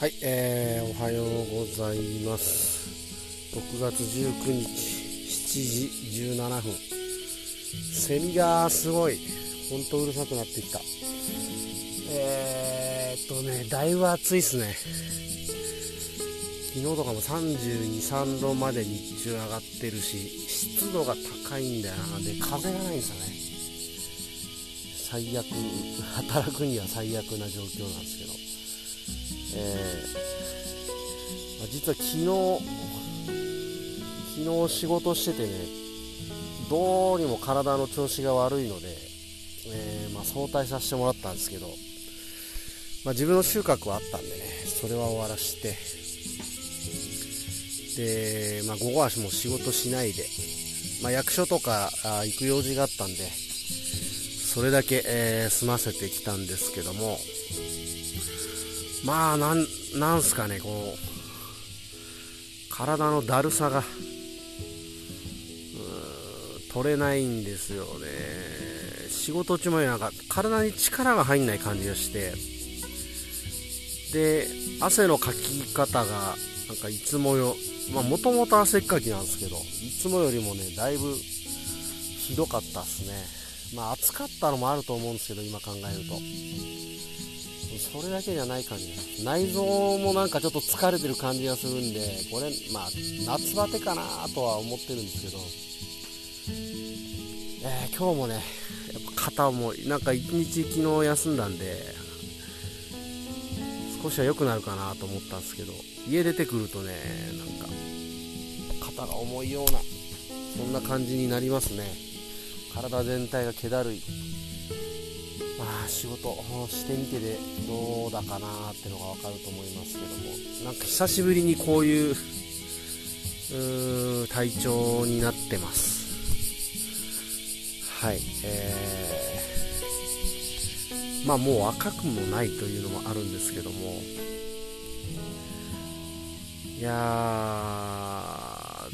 はい、えー、おはようございます。6月19日、7時17分。セミがすごい、ほんとうるさくなってきた。えーっとね、だいぶ暑いっすね。昨日とかも32、3度まで日中上がってるし、湿度が高いんだよな。で、風がないんですよね。最悪、働くには最悪な状況なんですけど。えー、実は昨日、昨日仕事しててね、どうにも体の調子が悪いので、えー、まあ、早退させてもらったんですけど、まあ、自分の収穫はあったんでね、それは終わらして、で、まあ、午後はもう仕事しないで、ま、役所とか行く用事があったんで、それだけ、えー、済ませてきたんですけども、まあ、なん、なんすかね、こう、体のだるさが、取れないんですよね。仕事中もなんか体に力が入んない感じがして、で、汗のかき方が、なんかいつもよ、まあもともと汗っかきなんですけど、いつもよりもね、だいぶひどかったっすね。まあ暑かったのもあると思うんですけど、今考えると。それだけじゃない感じ。です内臓もなんかちょっと疲れてる感じがするんでこれまあ夏バテかなとは思ってるんですけど、えー、今日もねやっぱ肩もなんか一日昨日休んだんで少しは良くなるかなと思ったんですけど家出てくるとねなんか肩が重いようなそんな感じになりますね。体全体が気だるい。仕事してみてでどうだかなってのが分かると思いますけどもなんか久しぶりにこういう体調になってます。はいえー、まあもう赤くもないというのもあるんですけどもいや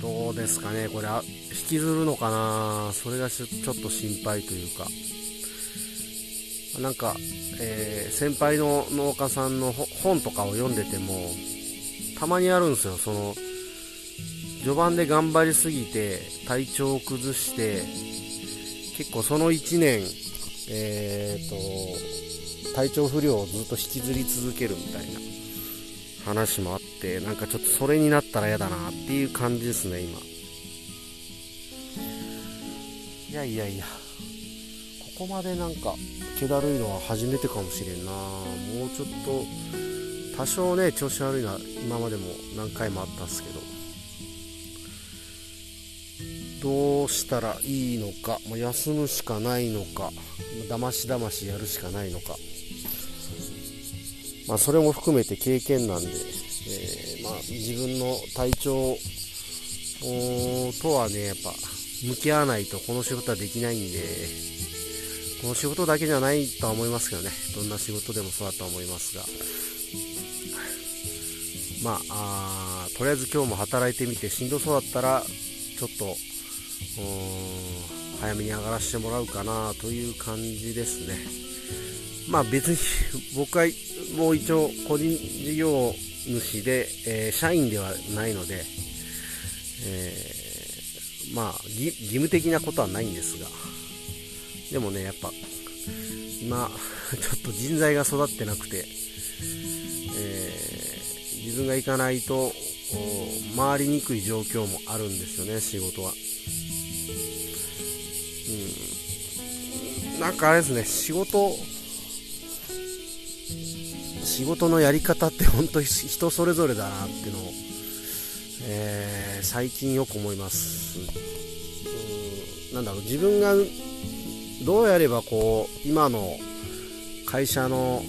どうですかねこれ。引きずるのかなそれがちょっと心配というか。なんか、えー、先輩の農家さんの本とかを読んでてもたまにあるんですよ。その序盤で頑張りすぎて体調を崩して結構その1年、えーと、体調不良をずっと引きずり続けるみたいな話もあってなんかちょっとそれになったら嫌だなっていう感じですね今。いやいやいやここまでなんか気だるいのは初めてかもしれんな。もうちょっと多少ね調子悪いのは今までも何回もあったんですけど。どうしたらいいのか、ま、休むしかないのかだましだましやるしかないのか。まあそれも含めて経験なんで、えー、まあ、自分の体調とはねやっぱ向き合わないとこの仕事はできないんで。この仕事だけじゃないとは思いますけどね、どんな仕事でもそうだとは思いますが、まあ、とりあえず今日も働いてみてしんどそうだったら、ちょっと、早めに上がらせてもらうかなという感じですね。まあ別に僕はもう一応個人事業主で、えー、社員ではないので、えー、まあ義務的なことはないんですが、でもね、やっぱ、今、ちょっと人材が育ってなくて、えー、自分が行かないと、回りにくい状況もあるんですよね、仕事は。うん。なんかあれですね、仕事、仕事のやり方って本当に人それぞれだなっていうのを、えー、最近よく思います。うん、なんだろう、自分がどうやればこう今の会社の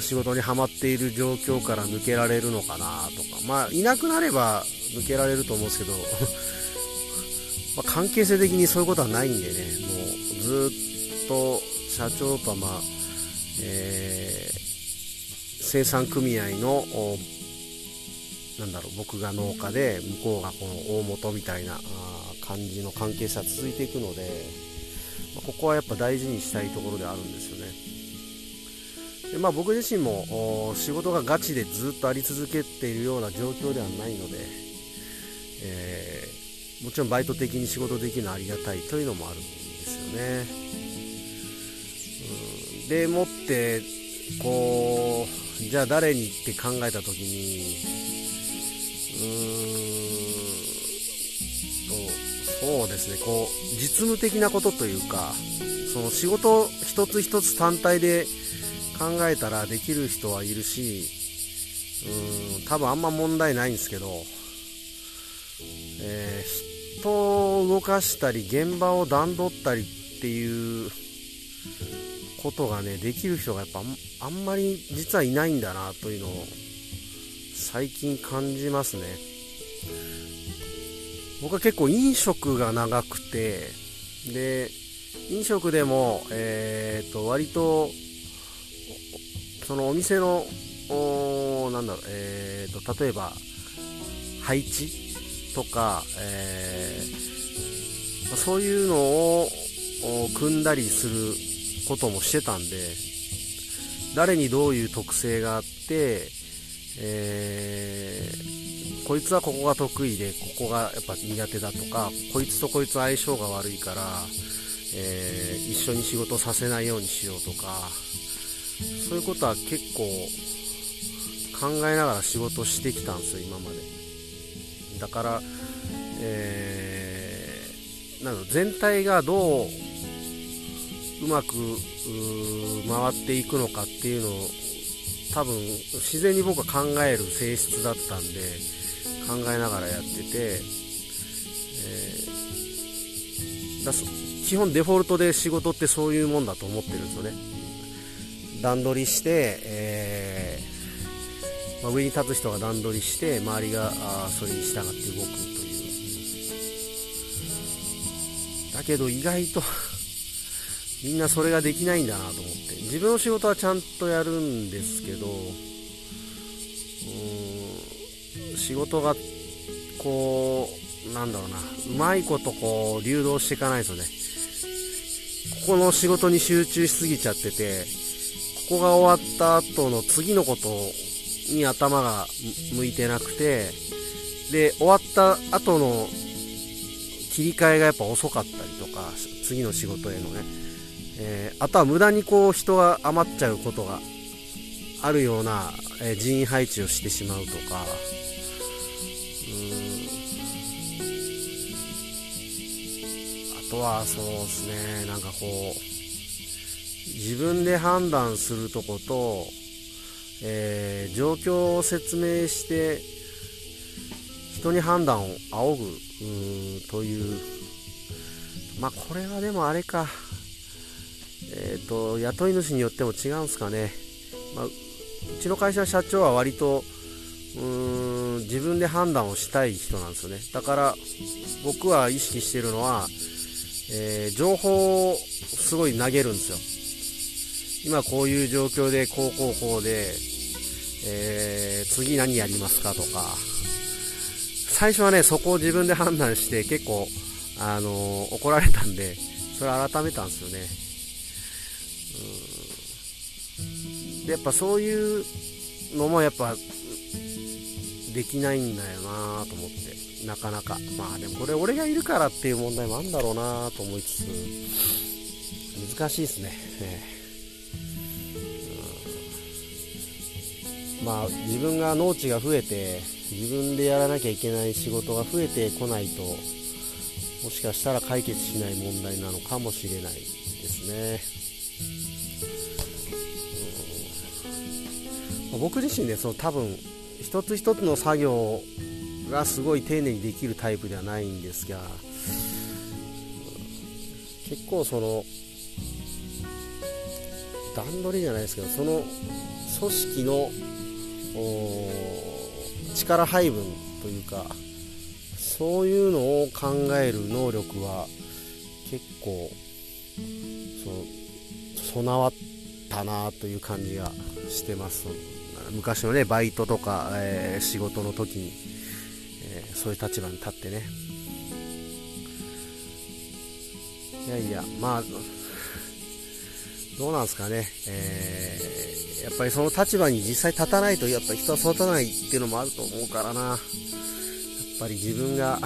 仕事にはまっている状況から抜けられるのかなとか、まあ、いなくなれば抜けられると思うんですけど、ま、関係性的にそういうことはないんでね、もうずっと社長とは、まあえー、生産組合のなんだろう僕が農家で向こうがこの大元みたいな感じの関係性は続いていくので、ここはやっぱ大事にしたいところであるんですよねでまあ、僕自身も仕事がガチでずっとあり続けているような状況ではないので、えー、もちろんバイト的に仕事できるのはありがたいというのもあるんですよね。うん、でもってこうじゃあ誰にって考えた時にうーんそうですね。こう実務的なことというかその仕事一つ一つ単体で考えたらできる人はいるしうん多分あんま問題ないんですけど、えー、人を動かしたり現場を段取ったりっていうことがねできる人がやっぱあんまり実はいないんだなというのを最近感じますね。僕は結構飲食が長くてで飲食でも、えーと、割とそのお店のなんだろう、えーと、例えば配置とか、えー、そういうのを組んだりすることもしてたんで誰にどういう特性があって、えー、こいつはここが得意でここがやっぱ苦手だとかこいつとこいつ相性が悪いから、えー、一緒に仕事させないようにしようとかそういうことは結構考えながら仕事してきたんですよ今まで。だから、えー、なん全体がどううまく回っていくのかっていうのを多分自然に僕は考える性質だったんで考えながらやってて、えー、だ基本デフォルトで仕事ってそういうもんだと思ってるんですよね。段取りして、えー、まあ、上に立つ人が段取りして周りがあそれに従って動くという。だけど意外と みんなそれができないんだなと思って。自分の仕事はちゃんとやるんですけど仕事がこうなんだろうなうまいことこう流動していかないですよねここの仕事に集中しすぎちゃっててここが終わった後の次のことに頭が向いてなくてで終わった後の切り替えがやっぱ遅かったりとか次の仕事へのねえー、あとは無駄にこう人が余っちゃうことがあるような、え、人員配置をしてしまうとかとはそうですね。なんかこう自分で判断するとこと、えー、状況を説明して人に判断を仰ぐという。まあこれはでもあれか。えーと、雇い主によっても違うんですかね、まあ、うちの会社の社長は割とうーん自分で判断をしたい人なんですよね。だから僕は意識してるのは、えー、情報をすごい投げるんですよ。今こういう状況でこうこうこうで、えー、次何やりますかとか。最初はねそこを自分で判断して結構、あのー、怒られたんでそれ改めたんですよね。うん。でやっぱそういうのもやっぱできないんだよなと思って。なかなか。まあでもこれ俺がいるからっていう問題もあるんだろうなと思いつつ難しいですね、うん、まあ自分が農地が増えて自分でやらなきゃいけない仕事が増えてこないともしかしたら解決しない問題なのかもしれないですね。僕自身でその多分一つ一つの作業がすごい丁寧にできるタイプではないんですが結構その段取りじゃないですけどその組織の力配分というかそういうのを考える能力は結構そ備わったなという感じがしてます。昔のねバイトとか、えー、仕事の時に、そういう立場に立ってね。いやいやまあどうなんですかね、えー、やっぱりその立場に実際立たないとやっぱり人は育たないっていうのもあると思うからな。やっぱり自分が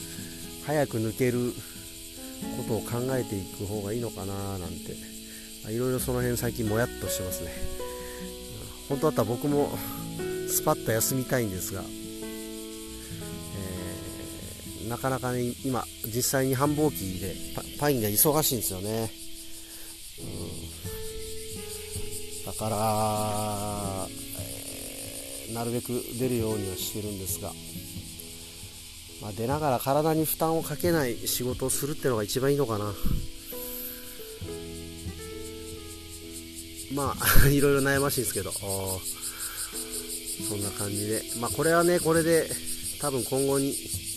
早く抜けることを考えていく方がいいのかななんて。いろいろその辺最近もやっとしてますね。本当だったら僕もスパッと休みたいんですが、なかなかね今実際に繁忙期でパインが忙しいんですよね、うん、だから、えー、なるべく出るようにはしてるんですが。まあ、出ながら体に負担をかけない仕事をするっていうのが一番いいのかな。まあ いろいろ悩ましいですけど。そんな感じで。まあこれはねこれで多分今後に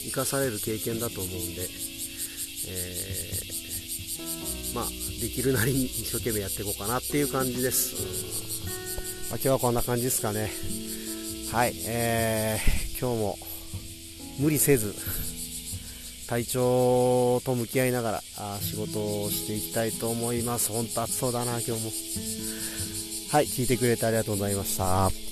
生かされる経験だと思うんで、えー、まあできるなりに一生懸命やっていこうかなっていう感じです、まあ、今日はこんな感じですかねはいえー、今日も無理せず体調と向き合いながらあ仕事をしていきたいと思います。本当暑そうだな、今日も。はい、聞いてくれてありがとうございました。